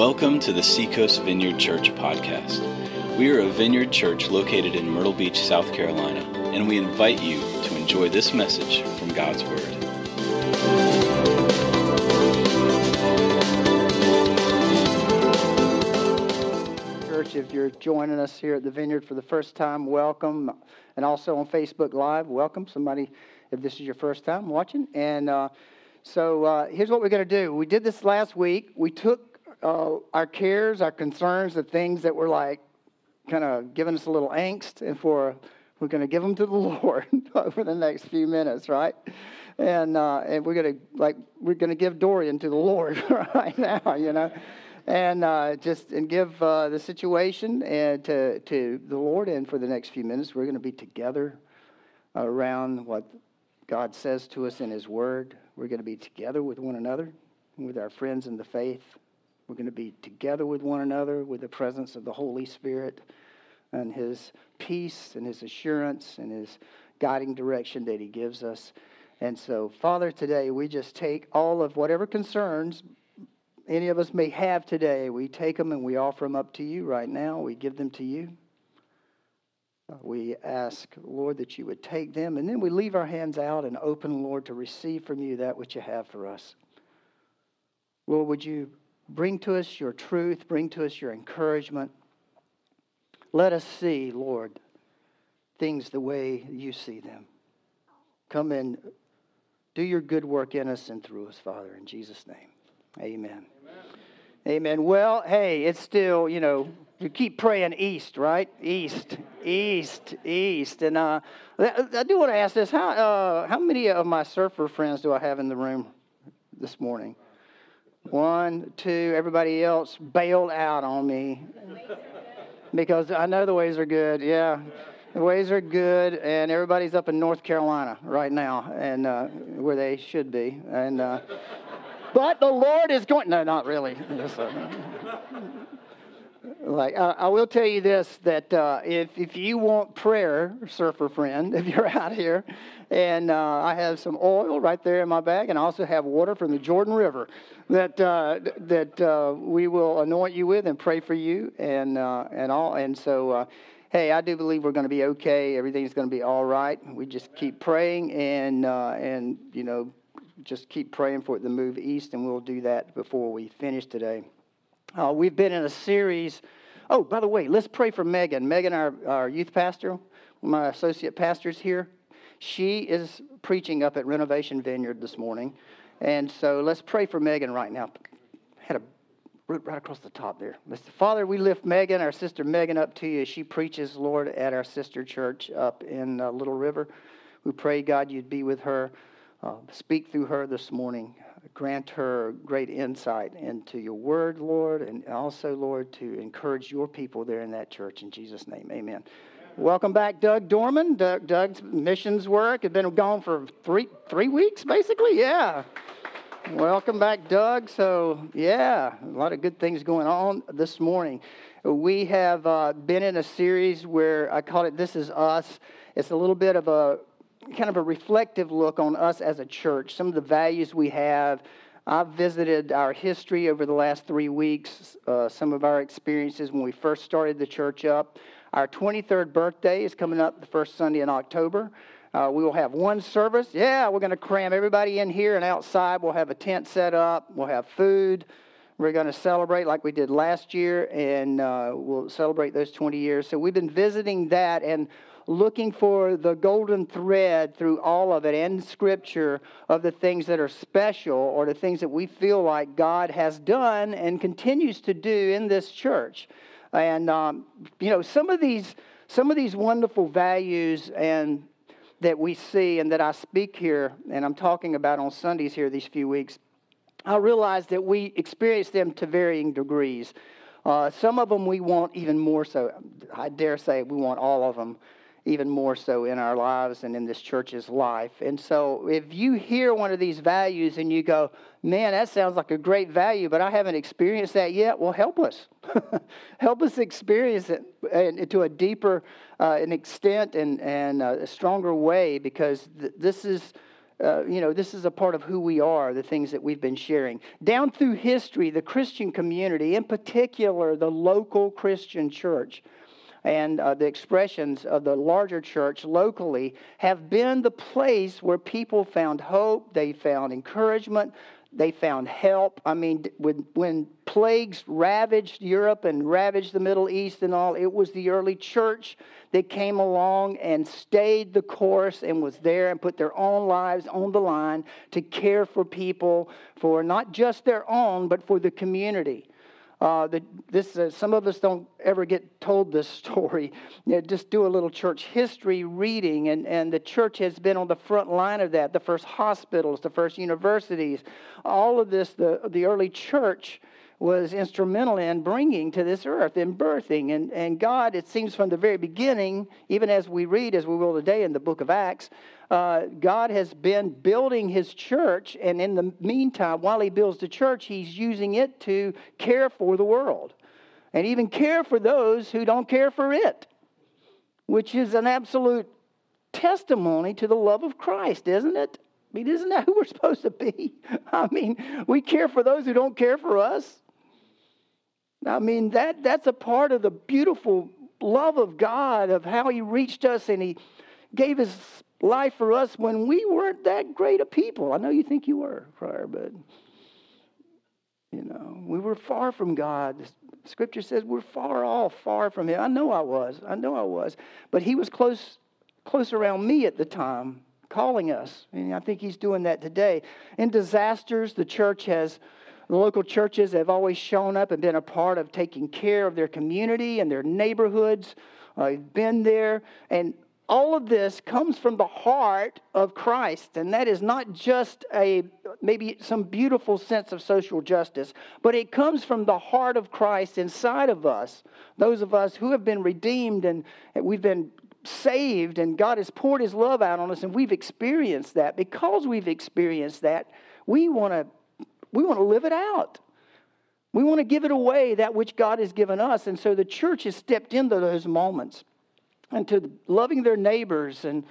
Welcome to the Seacoast Vineyard Church podcast. We are a vineyard church located in Myrtle Beach, South Carolina, and we invite you to enjoy this message from God's Word. Church, if you're joining us here at the Vineyard for the first time, welcome. And also on Facebook Live, welcome. Somebody, if this is your first time watching. And uh, so uh, here's what we're going to do. We did this last week. We took uh, our cares, our concerns, the things that were like kind of giving us a little angst, and for we're going to give them to the Lord over the next few minutes, right? And uh, and we're going to like we're going to give Dorian to the Lord right now, you know, and uh, just and give uh, the situation and to to the Lord. And for the next few minutes, we're going to be together around what God says to us in His Word. We're going to be together with one another, with our friends in the faith, we're going to be together with one another with the presence of the Holy Spirit and His peace and His assurance and His guiding direction that He gives us. And so, Father, today we just take all of whatever concerns any of us may have today, we take them and we offer them up to you right now. We give them to you. Uh, we ask, Lord, that you would take them, and then we leave our hands out and open, Lord, to receive from you that which you have for us. Lord, would you Bring to us your truth, bring to us your encouragement. Let us see, Lord, things the way you see them. Come and do your good work in us and through us, Father, in Jesus' name. Amen. Amen. Amen. Well, hey, it's still, you know, you keep praying east, right? East, east, east. And uh, I do want to ask this: how uh, how many of my surfer friends do I have in the room this morning? One, two, everybody else bailed out on me because I know the ways are good. Yeah, the ways are good, and everybody's up in North Carolina right now, and uh, where they should be. And uh, but the Lord is going. No, not really. like uh, I will tell you this: that uh, if if you want prayer, surfer friend, if you're out here, and uh, I have some oil right there in my bag, and I also have water from the Jordan River that uh, that uh, we will anoint you with and pray for you and uh, and all. And so, uh, hey, I do believe we're going to be okay. Everything's going to be all right. We just keep praying and uh, and you know just keep praying for it to move east, and we'll do that before we finish today. Uh, we've been in a series. Oh, by the way, let's pray for Megan. Megan, our, our youth pastor, my associate pastors here. She is preaching up at Renovation Vineyard this morning. And so let's pray for Megan right now. Had a root right across the top there. Father, we lift Megan, our sister Megan, up to you she preaches, Lord, at our sister church up in uh, Little River. We pray, God, you'd be with her. Uh, speak through her this morning. Grant her great insight into your word, Lord, and also, Lord, to encourage your people there in that church. In Jesus' name, amen. Welcome back, Doug Dorman. Doug, Doug's missions work had been gone for three three weeks, basically. Yeah. Welcome back, Doug. So, yeah, a lot of good things going on this morning. We have uh, been in a series where I call it "This Is Us." It's a little bit of a kind of a reflective look on us as a church, some of the values we have. I've visited our history over the last three weeks, uh, some of our experiences when we first started the church up. Our 23rd birthday is coming up the first Sunday in October. Uh, we will have one service. Yeah, we're going to cram everybody in here and outside. We'll have a tent set up. We'll have food. We're going to celebrate like we did last year, and uh, we'll celebrate those 20 years. So we've been visiting that and looking for the golden thread through all of it and Scripture of the things that are special or the things that we feel like God has done and continues to do in this church. And um, you know, some of these some of these wonderful values and that we see and that I speak here, and I'm talking about on Sundays here these few weeks, I realize that we experience them to varying degrees. Uh, some of them we want even more so. I dare say we want all of them even more so in our lives and in this church's life. And so if you hear one of these values and you go, man, that sounds like a great value, but I haven't experienced that yet, well, help us. help us experience it to a deeper uh, an extent and, and a stronger way because th- this is uh, you know, this is a part of who we are, the things that we've been sharing. Down through history, the Christian community, in particular the local Christian church, and uh, the expressions of the larger church locally have been the place where people found hope, they found encouragement, they found help. I mean, when, when plagues ravaged Europe and ravaged the Middle East and all, it was the early church that came along and stayed the course and was there and put their own lives on the line to care for people, for not just their own, but for the community. Uh, the, this, uh, some of us don't ever get told this story. You know, just do a little church history reading, and, and the church has been on the front line of that. The first hospitals, the first universities, all of this, the, the early church was instrumental in bringing to this earth and birthing. And, and God, it seems from the very beginning, even as we read, as we will today in the book of Acts, uh, God has been building his church. And in the meantime, while he builds the church, he's using it to care for the world and even care for those who don't care for it, which is an absolute testimony to the love of Christ, isn't it? I mean, isn't that who we're supposed to be? I mean, we care for those who don't care for us. I mean, that, that's a part of the beautiful love of God, of how He reached us and He gave His life for us when we weren't that great a people. I know you think you were prior, but, you know, we were far from God. Scripture says we're far off, far from Him. I know I was. I know I was. But He was close, close around me at the time, calling us. And I think He's doing that today. In disasters, the church has the local churches have always shown up and been a part of taking care of their community and their neighborhoods. I've been there. And all of this comes from the heart of Christ. And that is not just a maybe some beautiful sense of social justice, but it comes from the heart of Christ inside of us. Those of us who have been redeemed and we've been saved and God has poured his love out on us and we've experienced that. Because we've experienced that, we want to we want to live it out. We want to give it away, that which God has given us. And so the church has stepped into those moments and to loving their neighbors and,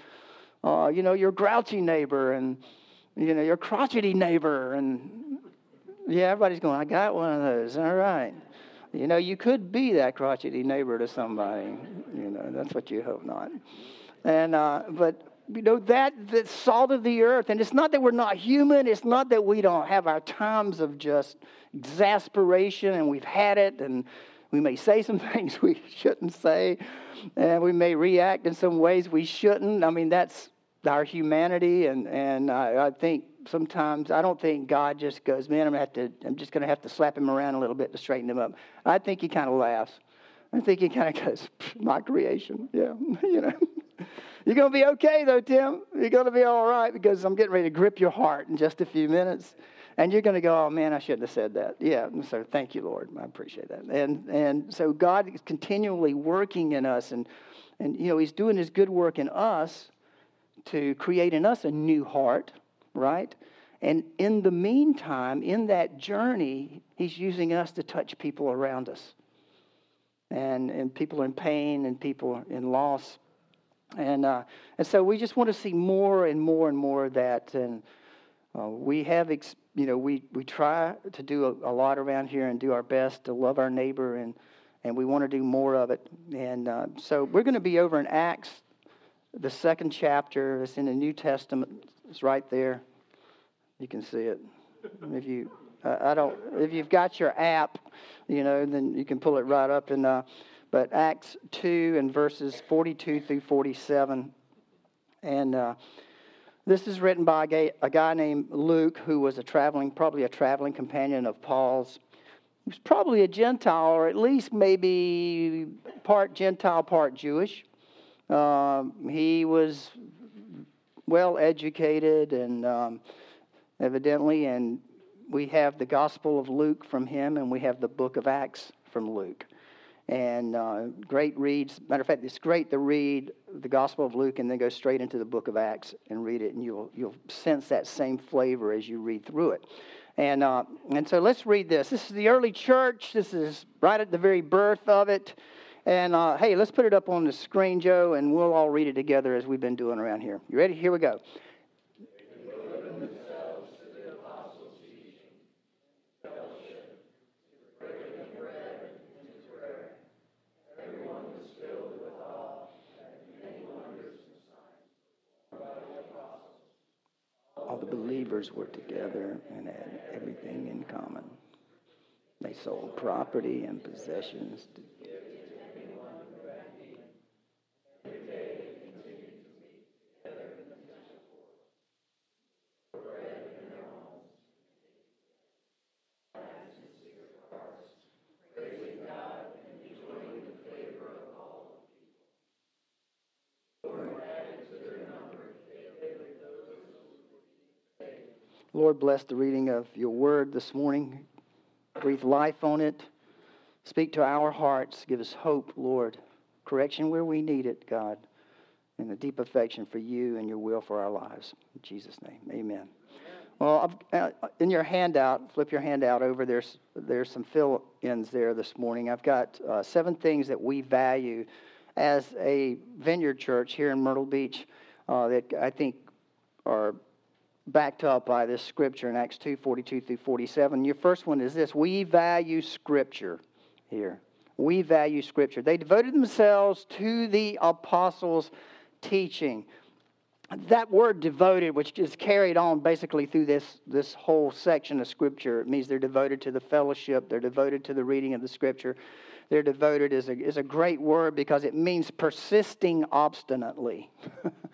uh, you know, your grouchy neighbor and, you know, your crotchety neighbor. And yeah, everybody's going, I got one of those. All right. You know, you could be that crotchety neighbor to somebody. You know, that's what you hope not. And, uh, but you know, that, the salt of the earth. And it's not that we're not human. It's not that we don't have our times of just exasperation and we've had it and we may say some things we shouldn't say and we may react in some ways we shouldn't. I mean, that's our humanity. And, and I, I think sometimes, I don't think God just goes, man, I'm, gonna have to, I'm just going to have to slap him around a little bit to straighten him up. I think he kind of laughs. I think he kind of goes, my creation. Yeah, you know. You're going to be okay, though, Tim. You're going to be all right because I'm getting ready to grip your heart in just a few minutes. And you're going to go, oh, man, I shouldn't have said that. Yeah, so thank you, Lord. I appreciate that. And, and so God is continually working in us. And, and, you know, He's doing His good work in us to create in us a new heart, right? And in the meantime, in that journey, He's using us to touch people around us. And, and people are in pain and people are in loss. And, uh, and so we just want to see more and more and more of that. And uh, we have, ex- you know, we, we try to do a, a, lot around here and do our best to love our neighbor, and, and we want to do more of it. And uh, so we're going to be over in Acts, the second chapter. It's in the New Testament. It's right there. You can see it. If you, I don't, if you've got your app, you know, then you can pull it right up and. Uh, but Acts 2 and verses 42 through 47. And uh, this is written by a guy, a guy named Luke, who was a traveling, probably a traveling companion of Paul's. He was probably a Gentile, or at least maybe part Gentile, part Jewish. Um, he was well educated and um, evidently, and we have the Gospel of Luke from him, and we have the book of Acts from Luke and uh, great reads. Matter of fact, it's great to read the Gospel of Luke and then go straight into the book of Acts and read it, and you'll you'll sense that same flavor as you read through it. And uh, and so let's read this. This is the early church. This is right at the very birth of it. And uh, hey, let's put it up on the screen, Joe, and we'll all read it together as we've been doing around here. You ready? Here we go. the believers were together and had everything in common. They sold property and possessions to Lord, bless the reading of your word this morning. Breathe life on it. Speak to our hearts. Give us hope, Lord. Correction where we need it, God. And a deep affection for you and your will for our lives. In Jesus' name, amen. Well, uh, in your handout, flip your handout over. There's there's some fill-ins there this morning. I've got uh, seven things that we value as a vineyard church here in Myrtle Beach uh, that I think are backed up by this scripture in Acts 2 42 through 47. Your first one is this we value scripture here. We value scripture. They devoted themselves to the apostles' teaching. That word devoted, which is carried on basically through this, this whole section of scripture, it means they're devoted to the fellowship, they're devoted to the reading of the scripture. They're devoted is a, is a great word because it means persisting obstinately.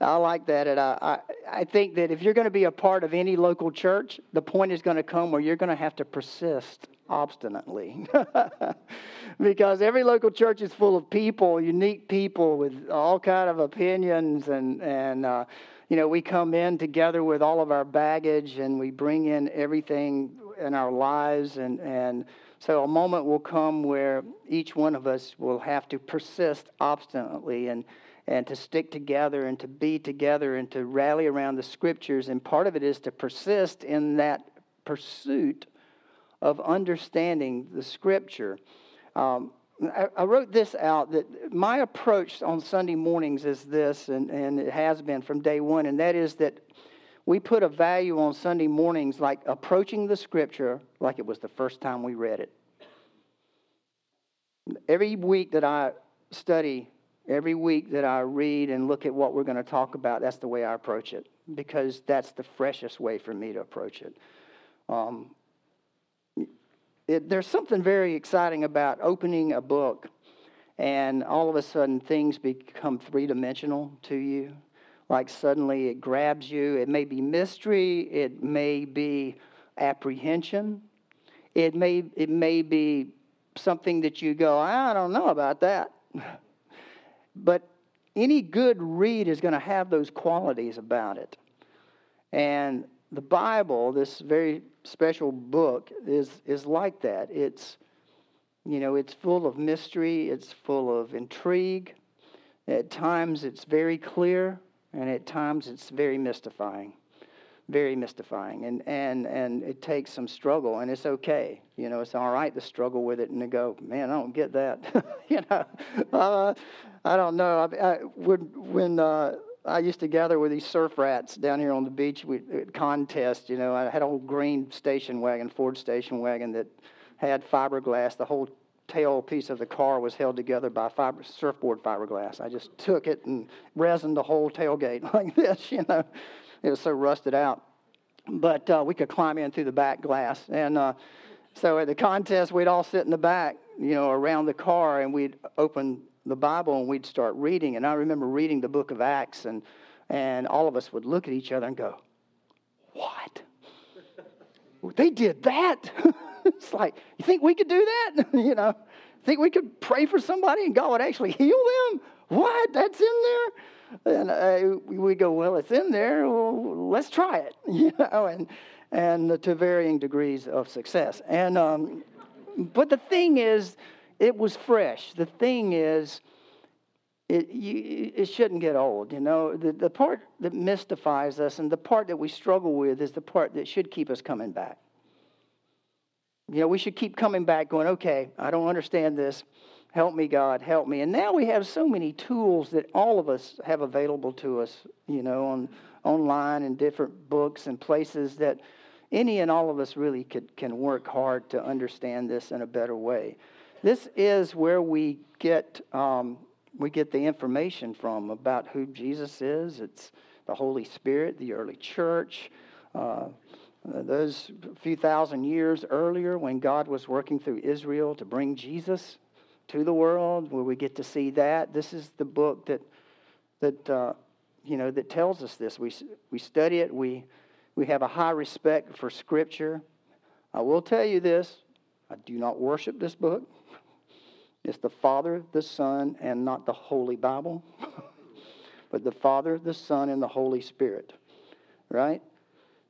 I like that. And I, I, I think that if you're going to be a part of any local church, the point is going to come where you're going to have to persist obstinately. because every local church is full of people, unique people with all kind of opinions and, and uh, you know, we come in together with all of our baggage and we bring in everything in our lives and, and so a moment will come where each one of us will have to persist obstinately and and to stick together and to be together and to rally around the scriptures. And part of it is to persist in that pursuit of understanding the scripture. Um, I, I, wrote this out that my approach on Sunday mornings is this, and, and it has been from day one, and that is that we put a value on Sunday mornings like approaching the scripture like it was the first time we read it. Every week that I study Every week that I read and look at what we're going to talk about, that's the way I approach it because that's the freshest way for me to approach it. Um, it there's something very exciting about opening a book and all of a sudden things become three dimensional to you. Like suddenly it grabs you. It may be mystery, it may be apprehension, it may, it may be something that you go, I don't know about that. But any good read is going to have those qualities about it. And the Bible, this very special book, is, is like that. It's, you know, it's full of mystery, it's full of intrigue. At times it's very clear, and at times it's very mystifying very mystifying and, and, and it takes some struggle and it's okay. You know it's all right to struggle with it and to go man i don't get that. You know uh, i don't know. I, I when, when uh, i used to gather with these surf rats down here on the beach we contest you know i had a old green station wagon ford station wagon that had fiberglass. The whole tail piece of the car was held together by fiber, surfboard fiberglass. I just took it and resined the whole tailgate like this you know it was so rusted out. But uh, we could climb in through the back glass. And uh, so at the contest, we'd all sit in the back, you know, around the car, and we'd open the Bible and we'd start reading. And I remember reading the book of Acts, and, and all of us would look at each other and go, What? they did that? it's like, you think we could do that? you know, think we could pray for somebody and God would actually heal them? What? That's in there? And uh, we go, well, it's in there. Well, let's try it, you know, and and to varying degrees of success. And um, but the thing is, it was fresh. The thing is, it you, it shouldn't get old. You know, the the part that mystifies us and the part that we struggle with is the part that should keep us coming back. You know, we should keep coming back, going, okay, I don't understand this. Help me, God, help me. And now we have so many tools that all of us have available to us, you know, on online and different books and places that any and all of us really could, can work hard to understand this in a better way. This is where we get um, we get the information from about who Jesus is. It's the Holy Spirit, the early church. Uh, those few thousand years earlier, when God was working through Israel to bring Jesus to the world, where we get to see that. This is the book that that uh, you know that tells us this. We we study it. We we have a high respect for Scripture. I will tell you this: I do not worship this book. It's the Father, the Son, and not the Holy Bible, but the Father, the Son, and the Holy Spirit. Right?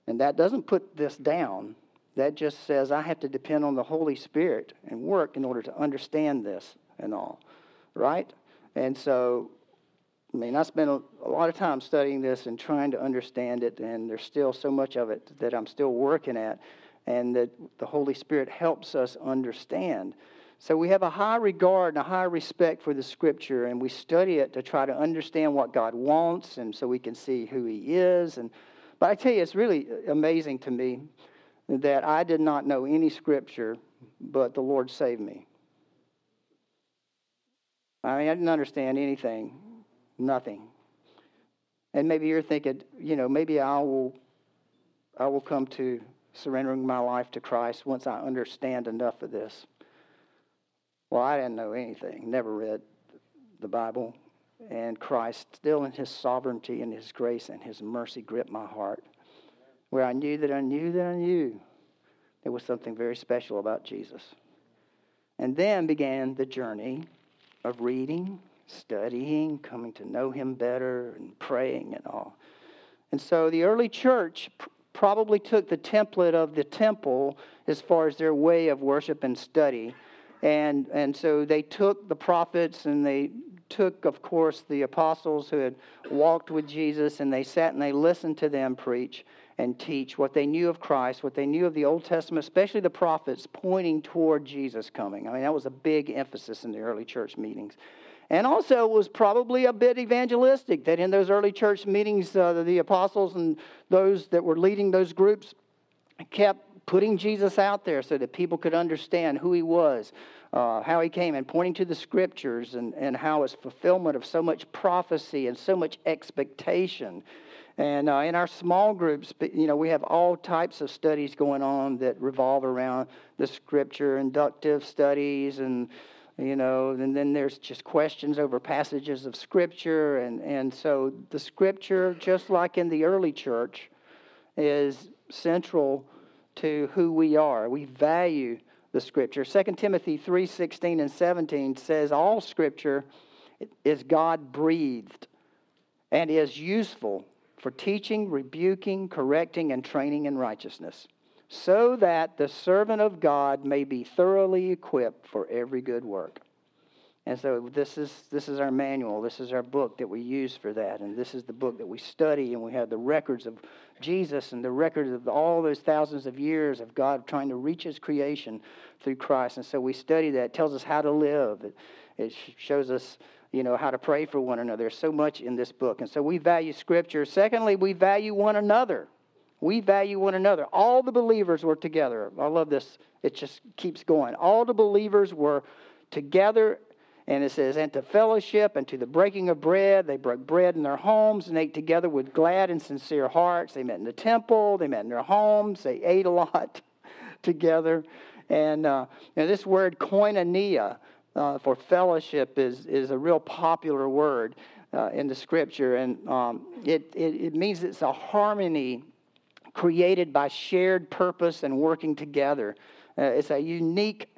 And that doesn't put this down. That just says I have to depend on the Holy Spirit and work in order to understand this and all. Right? And so, I mean, I spent a, a lot of time studying this and trying to understand it, and there's still so much of it that I'm still working at, and that the Holy Spirit helps us understand. So we have a high regard and a high respect for the Scripture, and we study it to try to understand what God wants, and so we can see who He is. And but I tell you, it's really amazing to me that I did not know any Scripture, but the Lord saved me. I mean, I didn't understand anything, nothing. And maybe you're thinking, you know, maybe I will, I will come to surrendering my life to Christ once I understand enough of this. Well, I didn't know anything, never read the Bible. And Christ, still in his sovereignty and his grace and his mercy, gripped my heart. Where I knew that I knew that I knew there was something very special about Jesus. And then began the journey of reading, studying, coming to know him better, and praying and all. And so the early church probably took the template of the temple as far as their way of worship and study and, and so they took the prophets and they took, of course, the apostles who had walked with Jesus and they sat and they listened to them preach and teach what they knew of Christ, what they knew of the Old Testament, especially the prophets, pointing toward Jesus coming. I mean, that was a big emphasis in the early church meetings. And also, was probably a bit evangelistic that in those early church meetings, uh, the apostles and those that were leading those groups kept putting Jesus out there so that people could understand who he was, uh, how he came, and pointing to the scriptures and, and how it's fulfillment of so much prophecy and so much expectation. And uh, in our small groups, you know, we have all types of studies going on that revolve around the scripture, inductive studies, and you know, and then there's just questions over passages of scripture, and and so the scripture, just like in the early church, is central to who we are. We value the scripture. 2 Timothy 3:16 and 17 says all scripture is God breathed and is useful for teaching, rebuking, correcting and training in righteousness, so that the servant of God may be thoroughly equipped for every good work. And so this is this is our manual. This is our book that we use for that. And this is the book that we study and we have the records of Jesus and the records of all those thousands of years of God trying to reach his creation through Christ. And so we study that. It tells us how to live. It, it shows us, you know, how to pray for one another. There's so much in this book. And so we value scripture. Secondly, we value one another. We value one another. All the believers were together. I love this. It just keeps going. All the believers were together and it says, and to fellowship and to the breaking of bread. They broke bread in their homes and ate together with glad and sincere hearts. They met in the temple, they met in their homes, they ate a lot together. And uh, this word koinonia uh, for fellowship is, is a real popular word uh, in the scripture. And um, it, it, it means it's a harmony created by shared purpose and working together. Uh, it's a unique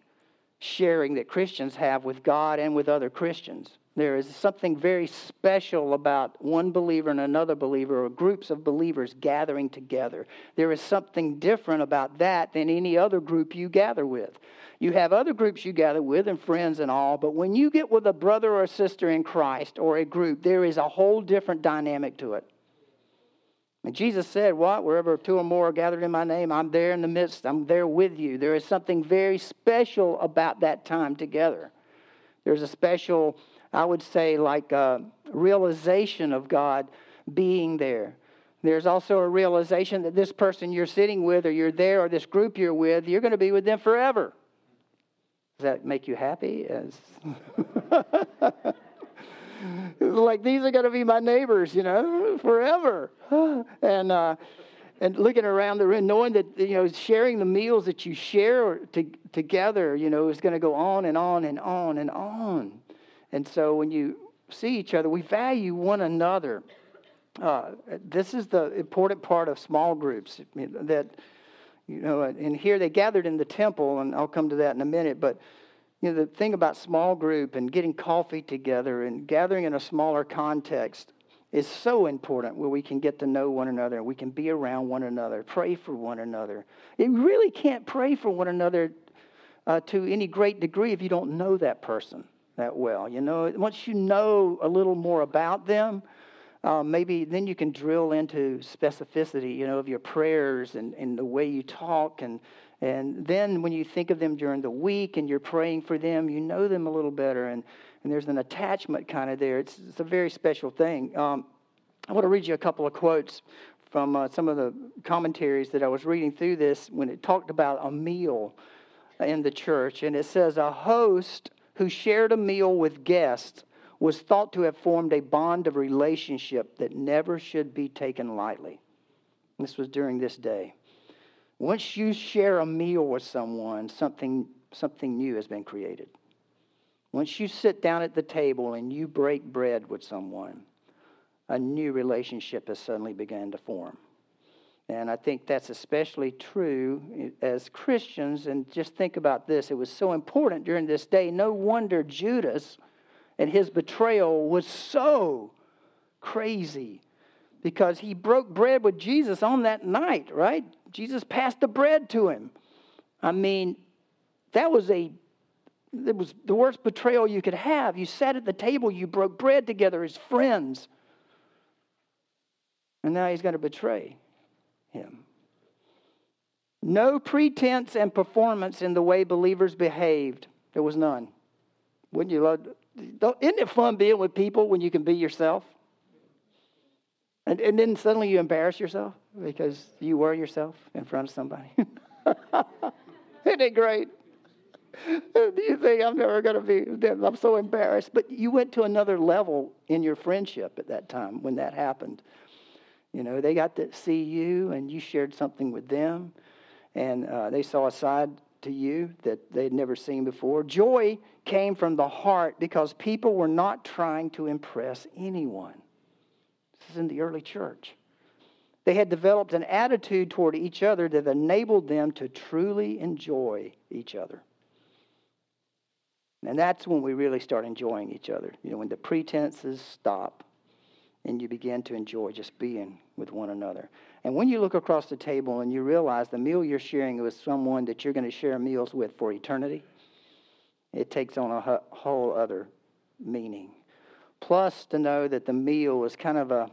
sharing that Christians have with God and with other Christians. There is something very special about one believer and another believer, or groups of believers gathering together. There is something different about that than any other group you gather with. You have other groups you gather with and friends and all, but when you get with a brother or sister in Christ or a group, there is a whole different dynamic to it. And Jesus said, What? Wherever two or more are gathered in my name, I'm there in the midst. I'm there with you. There is something very special about that time together. There's a special, I would say, like a realization of God being there. There's also a realization that this person you're sitting with, or you're there, or this group you're with, you're going to be with them forever. Does that make you happy? Like these are going to be my neighbors, you know, forever. and uh, and looking around the room, knowing that you know, sharing the meals that you share to, together, you know, is going to go on and on and on and on. And so when you see each other, we value one another. Uh, this is the important part of small groups that you know. And here they gathered in the temple, and I'll come to that in a minute. But you know, the thing about small group and getting coffee together and gathering in a smaller context is so important where we can get to know one another, and we can be around one another, pray for one another. You really can't pray for one another uh, to any great degree if you don't know that person that well. You know, once you know a little more about them, uh, maybe then you can drill into specificity, you know, of your prayers and, and the way you talk. And, and then when you think of them during the week and you're praying for them, you know them a little better. And, and there's an attachment kind of there. It's, it's a very special thing. Um, I want to read you a couple of quotes from uh, some of the commentaries that I was reading through this when it talked about a meal in the church. And it says, A host who shared a meal with guests was thought to have formed a bond of relationship that never should be taken lightly. This was during this day. Once you share a meal with someone, something, something new has been created. Once you sit down at the table and you break bread with someone, a new relationship has suddenly begun to form. And I think that's especially true as Christians. And just think about this it was so important during this day. No wonder Judas and his betrayal was so crazy because he broke bread with Jesus on that night, right? Jesus passed the bread to him. I mean, that was a it was the worst betrayal you could have. You sat at the table, you broke bread together as friends. And now he's going to betray him. No pretense and performance in the way believers behaved. There was none. Wouldn't you love? Isn't it fun being with people when you can be yourself? And, and then suddenly you embarrass yourself because you were yourself in front of somebody. Isn't it great? Do you think I'm never going to be? I'm so embarrassed. But you went to another level in your friendship at that time when that happened. You know, they got to see you and you shared something with them, and uh, they saw a side to you that they had never seen before. Joy came from the heart because people were not trying to impress anyone. This is in the early church. They had developed an attitude toward each other that enabled them to truly enjoy each other. And that's when we really start enjoying each other. You know, when the pretenses stop and you begin to enjoy just being with one another. And when you look across the table and you realize the meal you're sharing with someone that you're going to share meals with for eternity, it takes on a whole other meaning. Plus, to know that the meal is kind of a,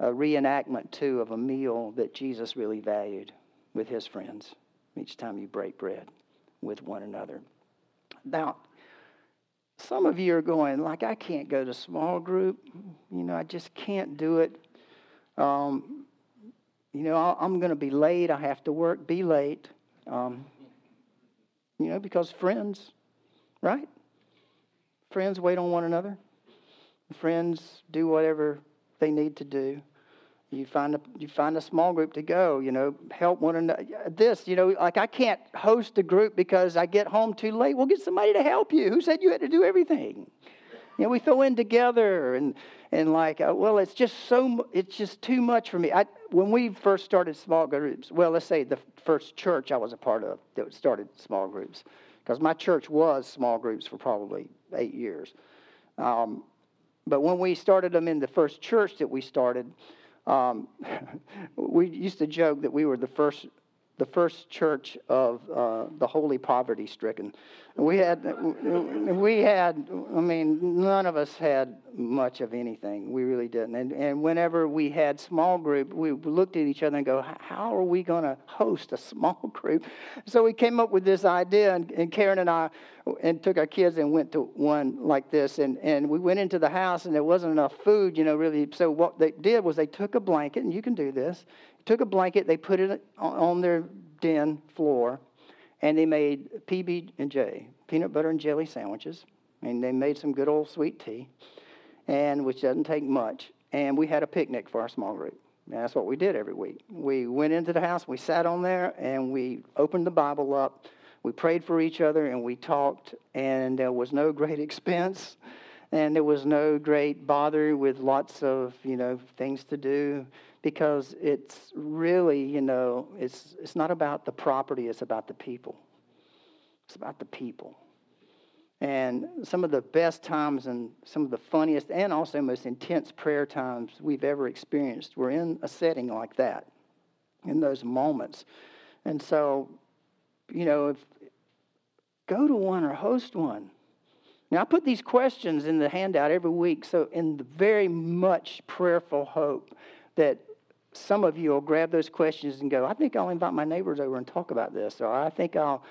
a reenactment, too, of a meal that Jesus really valued with his friends each time you break bread with one another. Now, some of you are going, like, I can't go to small group. You know, I just can't do it. Um, you know, I'm going to be late. I have to work, be late. Um, you know, because friends, right? Friends wait on one another. Friends do whatever they need to do. You find a you find a small group to go. You know, help one another. This, you know, like I can't host a group because I get home too late. We'll get somebody to help you. Who said you had to do everything? Know, we throw in together and and like, uh, well, it's just so it's just too much for me. I when we first started small groups. Well, let's say the first church I was a part of that started small groups, because my church was small groups for probably eight years. Um, but when we started them in the first church that we started um, we used to joke that we were the first the first church of uh, the holy poverty stricken. We had, we had, I mean, none of us had much of anything. We really didn't. And, and whenever we had small group, we looked at each other and go, how are we going to host a small group? So we came up with this idea, and, and Karen and I and took our kids and went to one like this. And, and we went into the house, and there wasn't enough food, you know, really. So what they did was they took a blanket, and you can do this, took a blanket, they put it on their den floor, and they made PB and J, peanut butter and jelly sandwiches, and they made some good old sweet tea. and which doesn't take much. And we had a picnic for our small group. And that's what we did every week. We went into the house, we sat on there, and we opened the Bible up. We prayed for each other, and we talked, and there was no great expense, and there was no great bother with lots of you know things to do, because it's really you know it's it's not about the property, it's about the people. It's about the people. And some of the best times and some of the funniest and also most intense prayer times we've ever experienced were in a setting like that, in those moments. And so, you know, if, go to one or host one. Now, I put these questions in the handout every week, so in the very much prayerful hope that some of you will grab those questions and go, I think I'll invite my neighbors over and talk about this, or I think I'll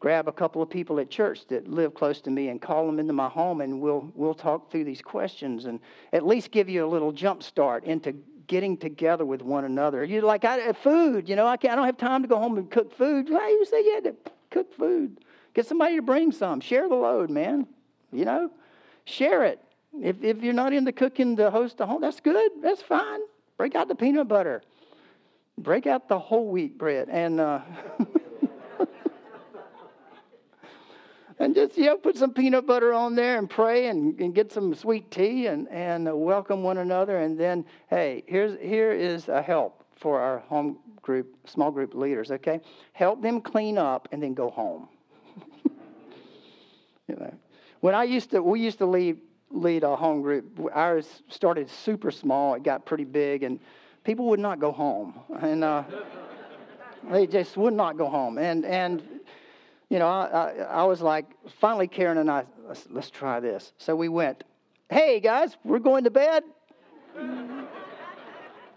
grab a couple of people at church that live close to me and call them into my home and we'll we'll talk through these questions and at least give you a little jump start into getting together with one another. You like I food, you know, I I don't have time to go home and cook food. Why you say you had to cook food? Get somebody to bring some. Share the load, man. You know, share it. If if you're not into cooking to host a home, that's good. That's fine. Break out the peanut butter. Break out the whole wheat bread and. Uh, and just you know put some peanut butter on there and pray and, and get some sweet tea and and welcome one another and then hey here's here is a help for our home group small group leaders okay help them clean up and then go home you know. When i used to we used to lead lead a home group. Ours started super small. It got pretty big and people would not go home. And uh, they just would not go home. And and you know, I, I, I, was like, finally, Karen and I, let's, let's try this. So we went, hey, guys, we're going to bed.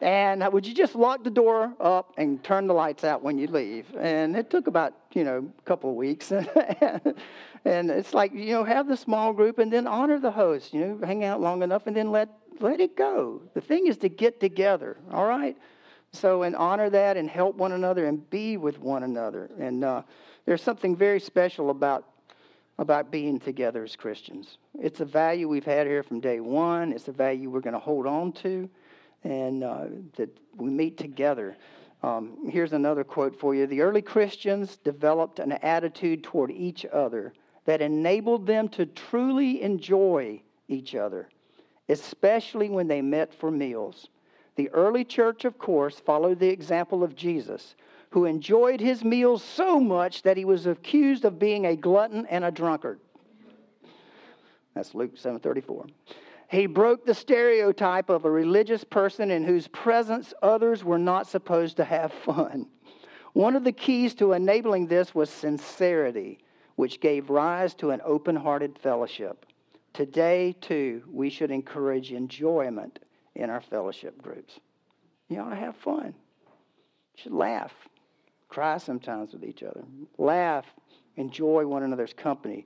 And would you just lock the door up and turn the lights out when you leave? And it took about, you know, a couple of weeks. and it's like, you know, have the small group and then honor the host, you know, hang out long enough and then let, let it go. The thing is to get together, all right? So, and honor that and help one another and be with one another. And, uh, there's something very special about, about being together as Christians. It's a value we've had here from day one, it's a value we're going to hold on to, and uh, that we meet together. Um, here's another quote for you The early Christians developed an attitude toward each other that enabled them to truly enjoy each other, especially when they met for meals. The early church, of course, followed the example of Jesus, who enjoyed his meals so much that he was accused of being a glutton and a drunkard. That's Luke 7:34. He broke the stereotype of a religious person in whose presence others were not supposed to have fun. One of the keys to enabling this was sincerity, which gave rise to an open hearted fellowship. Today, too, we should encourage enjoyment in our fellowship groups. You ought to have fun. You should laugh cry sometimes with each other, laugh, enjoy one another's company.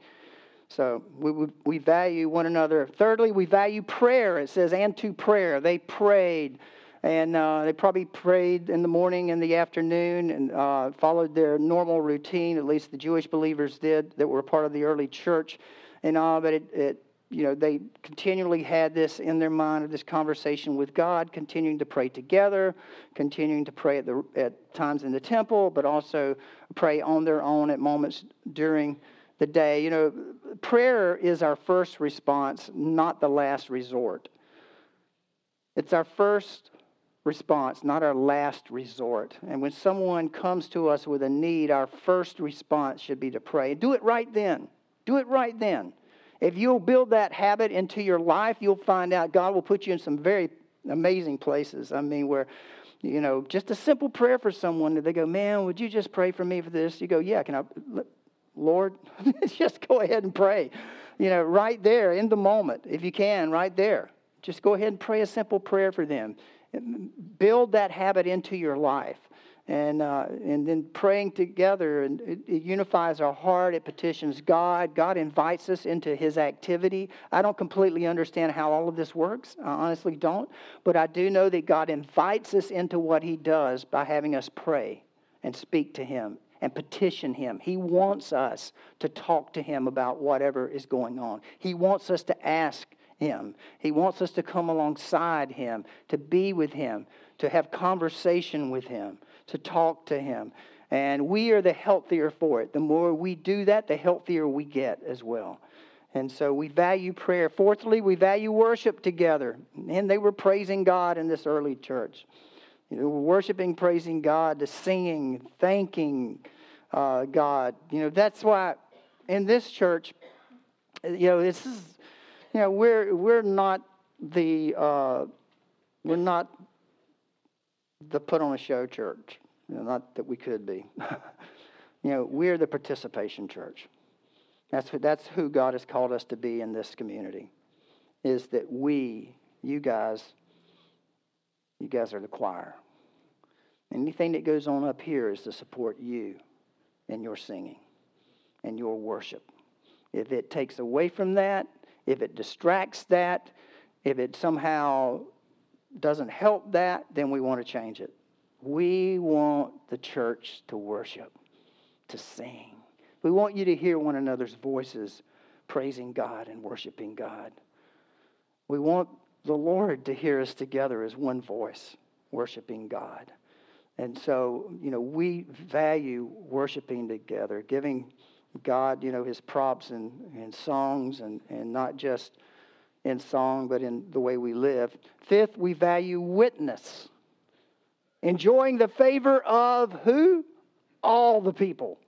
So we, we, we, value one another. Thirdly, we value prayer. It says, and to prayer. They prayed, and uh, they probably prayed in the morning and the afternoon and uh, followed their normal routine, at least the Jewish believers did that were part of the early church. And all, but it, it you know, they continually had this in their mind of this conversation with God, continuing to pray together, continuing to pray at, the, at times in the temple, but also pray on their own at moments during the day. You know, prayer is our first response, not the last resort. It's our first response, not our last resort. And when someone comes to us with a need, our first response should be to pray. Do it right then. Do it right then. If you'll build that habit into your life, you'll find out God will put you in some very amazing places. I mean, where, you know, just a simple prayer for someone, they go, Man, would you just pray for me for this? You go, Yeah, can I, Lord, just go ahead and pray. You know, right there in the moment, if you can, right there. Just go ahead and pray a simple prayer for them. Build that habit into your life and uh, and then praying together and it, it, unifies our heart it petitions god god invites us into his activity i don't completely understand how all of this works i honestly don't but i do know that god invites us into what he does by having us pray and speak to him and petition him he wants us to talk to him about whatever is going on he wants us to ask him. He wants us to come alongside him, to be with him, to have conversation with him, to talk to him. And we are the healthier for it. The more we do that, the healthier we get as well. And so we value prayer. Fourthly, we value worship together. And they were praising God in this early church. You know, worshiping, praising God, the singing, thanking uh, God. You know, that's why in this church, you know, this is, you know, we're we're not the uh, we're not the put on a show church. You know, not that we could be. you know, we're the participation church. That's who, that's who God has called us to be in this community. Is that we, you guys, you guys are the choir. Anything that goes on up here is to support you in your singing and your worship. If it takes away from that, if it distracts that, if it somehow doesn't help that, then we want to change it. We want the church to worship, to sing. We want you to hear one another's voices praising God and worshiping God. We want the Lord to hear us together as one voice, worshiping God. And so, you know, we value worshiping together, giving God, you know, his props and, and songs, and, and not just in song, but in the way we live. Fifth, we value witness, enjoying the favor of who? All the people.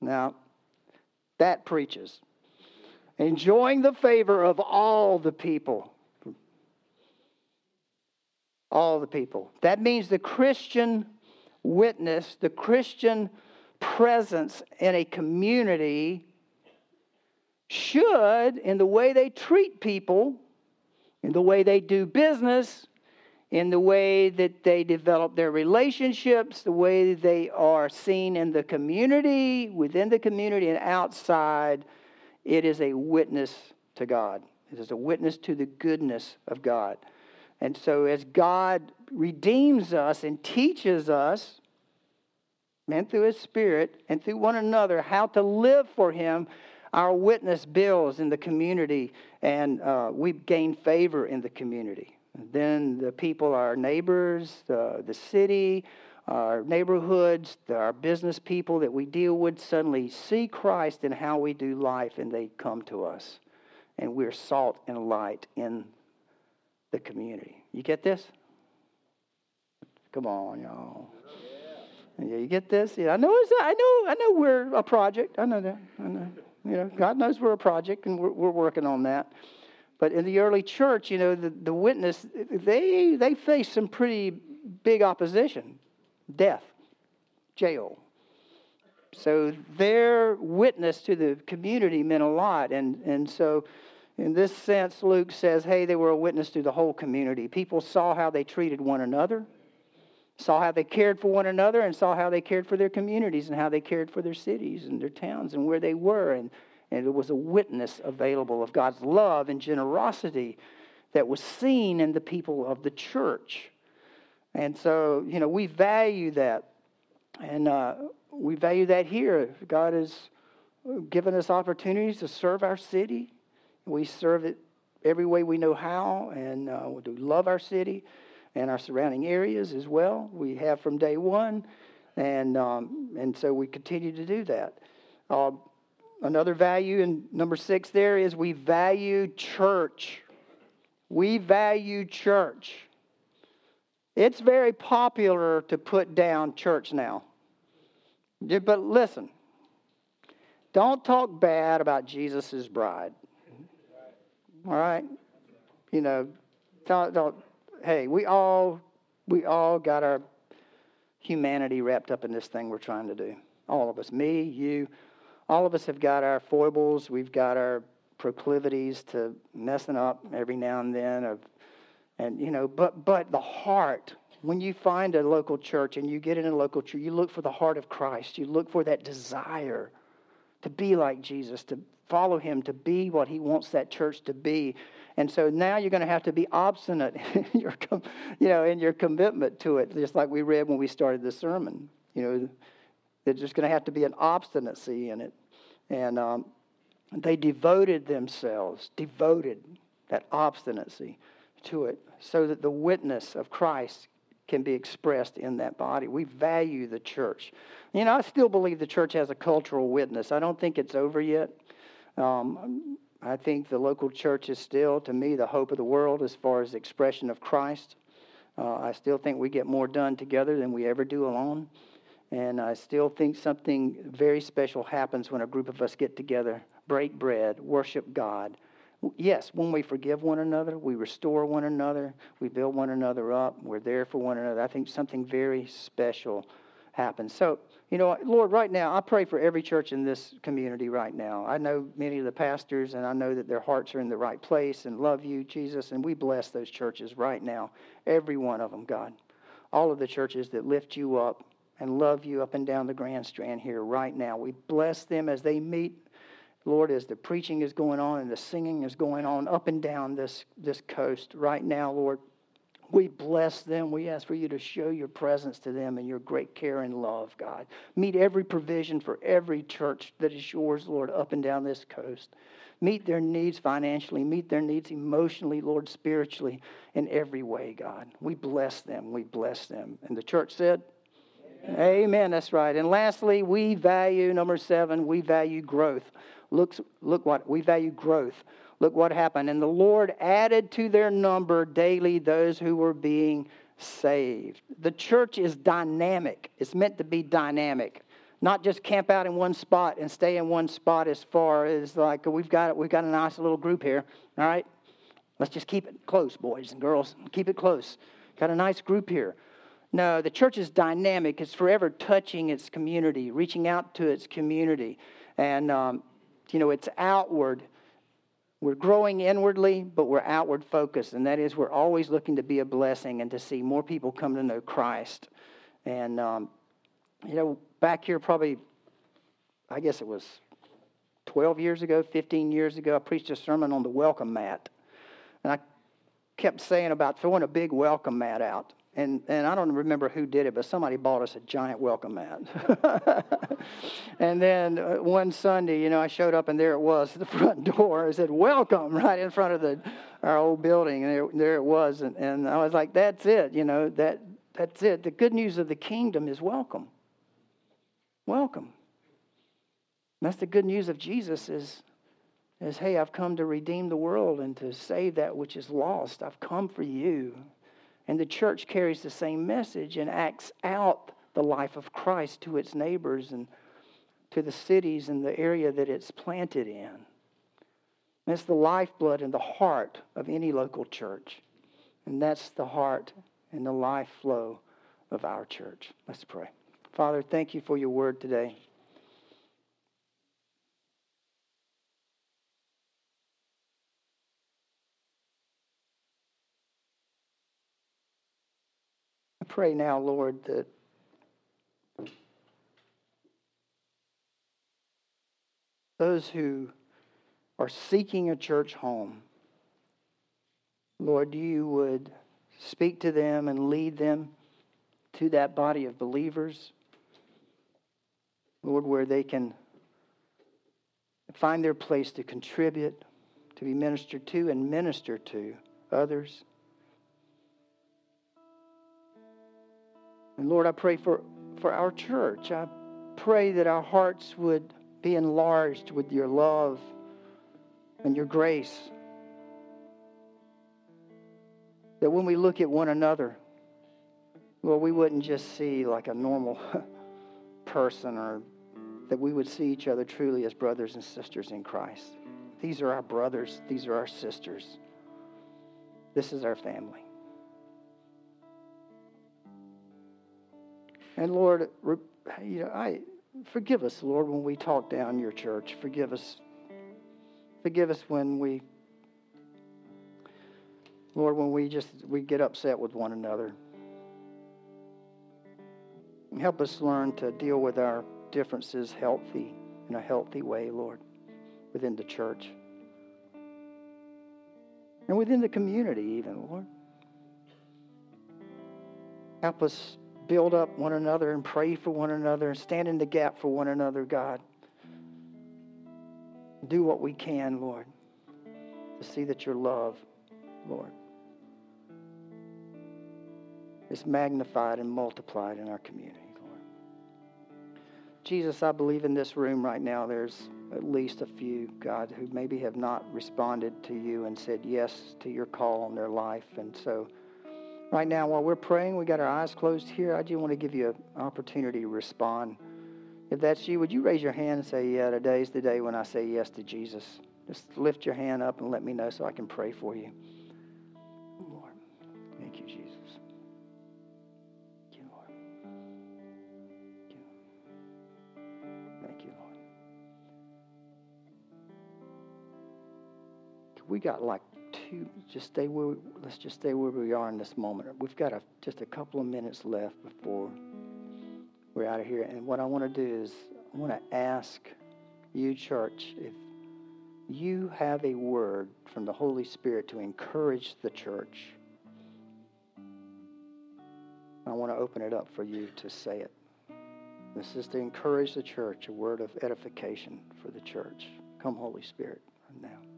Now, that preaches. Enjoying the favor of all the people all the people. That means the Christian witness, the Christian presence in a community should, in the way they treat people, in the way they do business, in the way that they develop their relationships, the way they are seen in the community, within the community, and outside, it is a witness to God. It is a witness to the goodness of God. And so, as God redeems us and teaches us, and through His Spirit and through one another, how to live for Him, our witness builds in the community, and uh, we gain favor in the community. And then the people, our neighbors, the, the city, our neighborhoods, our business people that we deal with suddenly see Christ in how we do life, and they come to us. And we're salt and light in the community. You get this? Come on, y'all. Yeah, you get this? Yeah, I know. I know. I know we're a project. I know that. I know. You know, God knows we're a project, and we're, we're working on that. But in the early church, you know, the, the witness they they faced some pretty big opposition, death, jail. So their witness to the community meant a lot, and and so in this sense, Luke says, hey, they were a witness to the whole community. People saw how they treated one another, saw how they cared for one another, and saw how they cared for their communities and how they cared for their cities and their towns and where they were. And, and it was a witness available of God's love and generosity that was seen in the people of the church. And so, you know, we value that. And uh, we value that here. God has given us opportunities to serve our city we serve it every way we know how, and uh, we do love our city and our surrounding areas as well. We have from day one, and um, and so we continue to do that. Uh, another value in number six there is we value church. We value church. It's very popular to put down church now. But listen, don't talk bad about Jesus' bride. All right, you know, don't, don't, hey, we all we all got our humanity wrapped up in this thing we're trying to do. All of us, me, you, all of us have got our foibles. We've got our proclivities to messing up every now and then. Of, and you know, but but the heart. When you find a local church and you get in a local church, you look for the heart of Christ. You look for that desire to be like Jesus, to follow him, to be what he wants that church to be. And so now you're going to have to be obstinate in your, you know, in your commitment to it, just like we read when we started the sermon. You know, there's just going to have to be an obstinacy in it. And um, they devoted themselves, devoted. that obstinacy to it, so that the witness of Christ can be expressed in that body. We value the church. You know, I still believe the church has a cultural witness. I don't think it's over yet. Um, I think the local church is still, to me, the hope of the world as far as expression of Christ. Uh, I still think we get more done together than we ever do alone. And I still think something very special happens when a group of us get together, break bread, worship God. Yes, when we forgive one another, we restore one another, we build one another up, we're there for one another. I think something very special happens. So, you know, Lord, right now, I pray for every church in this community right now. I know many of the pastors, and I know that their hearts are in the right place and love you, Jesus, and we bless those churches right now. Every one of them, God. All of the churches that lift you up and love you up and down the Grand Strand here right now. We bless them as they meet, Lord, as the preaching is going on and the singing is going on up and down this, this coast right now, Lord. We bless them. We ask for you to show your presence to them and your great care and love, God. Meet every provision for every church that is yours, Lord, up and down this coast. Meet their needs financially, meet their needs emotionally, Lord, spiritually, in every way, God. We bless them. We bless them. And the church said, Amen. Amen. That's right. And lastly, we value, number seven, we value growth. Look, look what we value growth. Look what happened. And the Lord added to their number daily those who were being saved. The church is dynamic, it's meant to be dynamic. Not just camp out in one spot and stay in one spot as far as like we've got we've got a nice little group here. All right, let's just keep it close, boys and girls. Keep it close. Got a nice group here. No, the church is dynamic. It's forever touching its community, reaching out to its community, and um, you know it's outward we're growing inwardly, but we're outward focused, and that is we're always looking to be a blessing and to see more people come to know Christ. And, um, you know, back here, probably, I guess it was 12 years ago, 15 years ago, I preached a sermon on the welcome mat. And I kept saying about throwing a big welcome mat out and, and I don't remember who did it, but somebody bought us a giant welcome mat. and then uh, one Sunday, you know, I showed up and there it was, the front door. It said, Welcome, right in front of the, our old building. And there, there it was. And, and I was like, That's it, you know, that, that's it. The good news of the kingdom is welcome. Welcome. And that's the good news of Jesus is, is, hey, I've come to redeem the world and to save that which is lost. I've come for you. And the church carries the same message and acts out the life of Christ to its neighbors and to the cities and the area that it's planted in. And it's the lifeblood and the heart of any local church. And that's the heart and the life flow of our church. Let's pray. Father, thank you for your word today. Pray now, Lord, that those who are seeking a church home, Lord, you would speak to them and lead them to that body of believers, Lord, where they can find their place to contribute, to be ministered to, and minister to others. And Lord, I pray for, for our church. I pray that our hearts would be enlarged with your love and your grace. That when we look at one another, well, we wouldn't just see like a normal person or that we would see each other truly as brothers and sisters in Christ. These are our brothers, these are our sisters. This is our family. And Lord, you know, I forgive us, Lord, when we talk down your church. Forgive us. Forgive us when we, Lord, when we just we get upset with one another. Help us learn to deal with our differences healthy in a healthy way, Lord, within the church. And within the community, even, Lord. Help us build up one another and pray for one another and stand in the gap for one another, God. Do what we can, Lord. to see that your love, Lord, is magnified and multiplied in our community, Lord. Jesus, I believe in this room right now there's at least a few, God, who maybe have not responded to you and said yes to your call on their life. And so, right now, while we're praying, we got our eyes closed here. I just want to give you an opportunity to respond. If that's you, would you raise your hand and say, Yeah, today's the day when I say yes to Jesus? Just lift your hand up and let me know so I can pray for you. Lord, thank you, Jesus. Thank you, Lord. Thank you. Thank you, Lord. We got like two. Just stay where. We, let's just stay where we are in this moment. We've got a, just a couple of minutes left before we're out of here. And what I want to do is I want to ask you, church, if you have a word from the Holy Spirit to encourage the church. I want to open it up for you to say it. This is to encourage the church, a word of edification for the church. Come, Holy Spirit, now.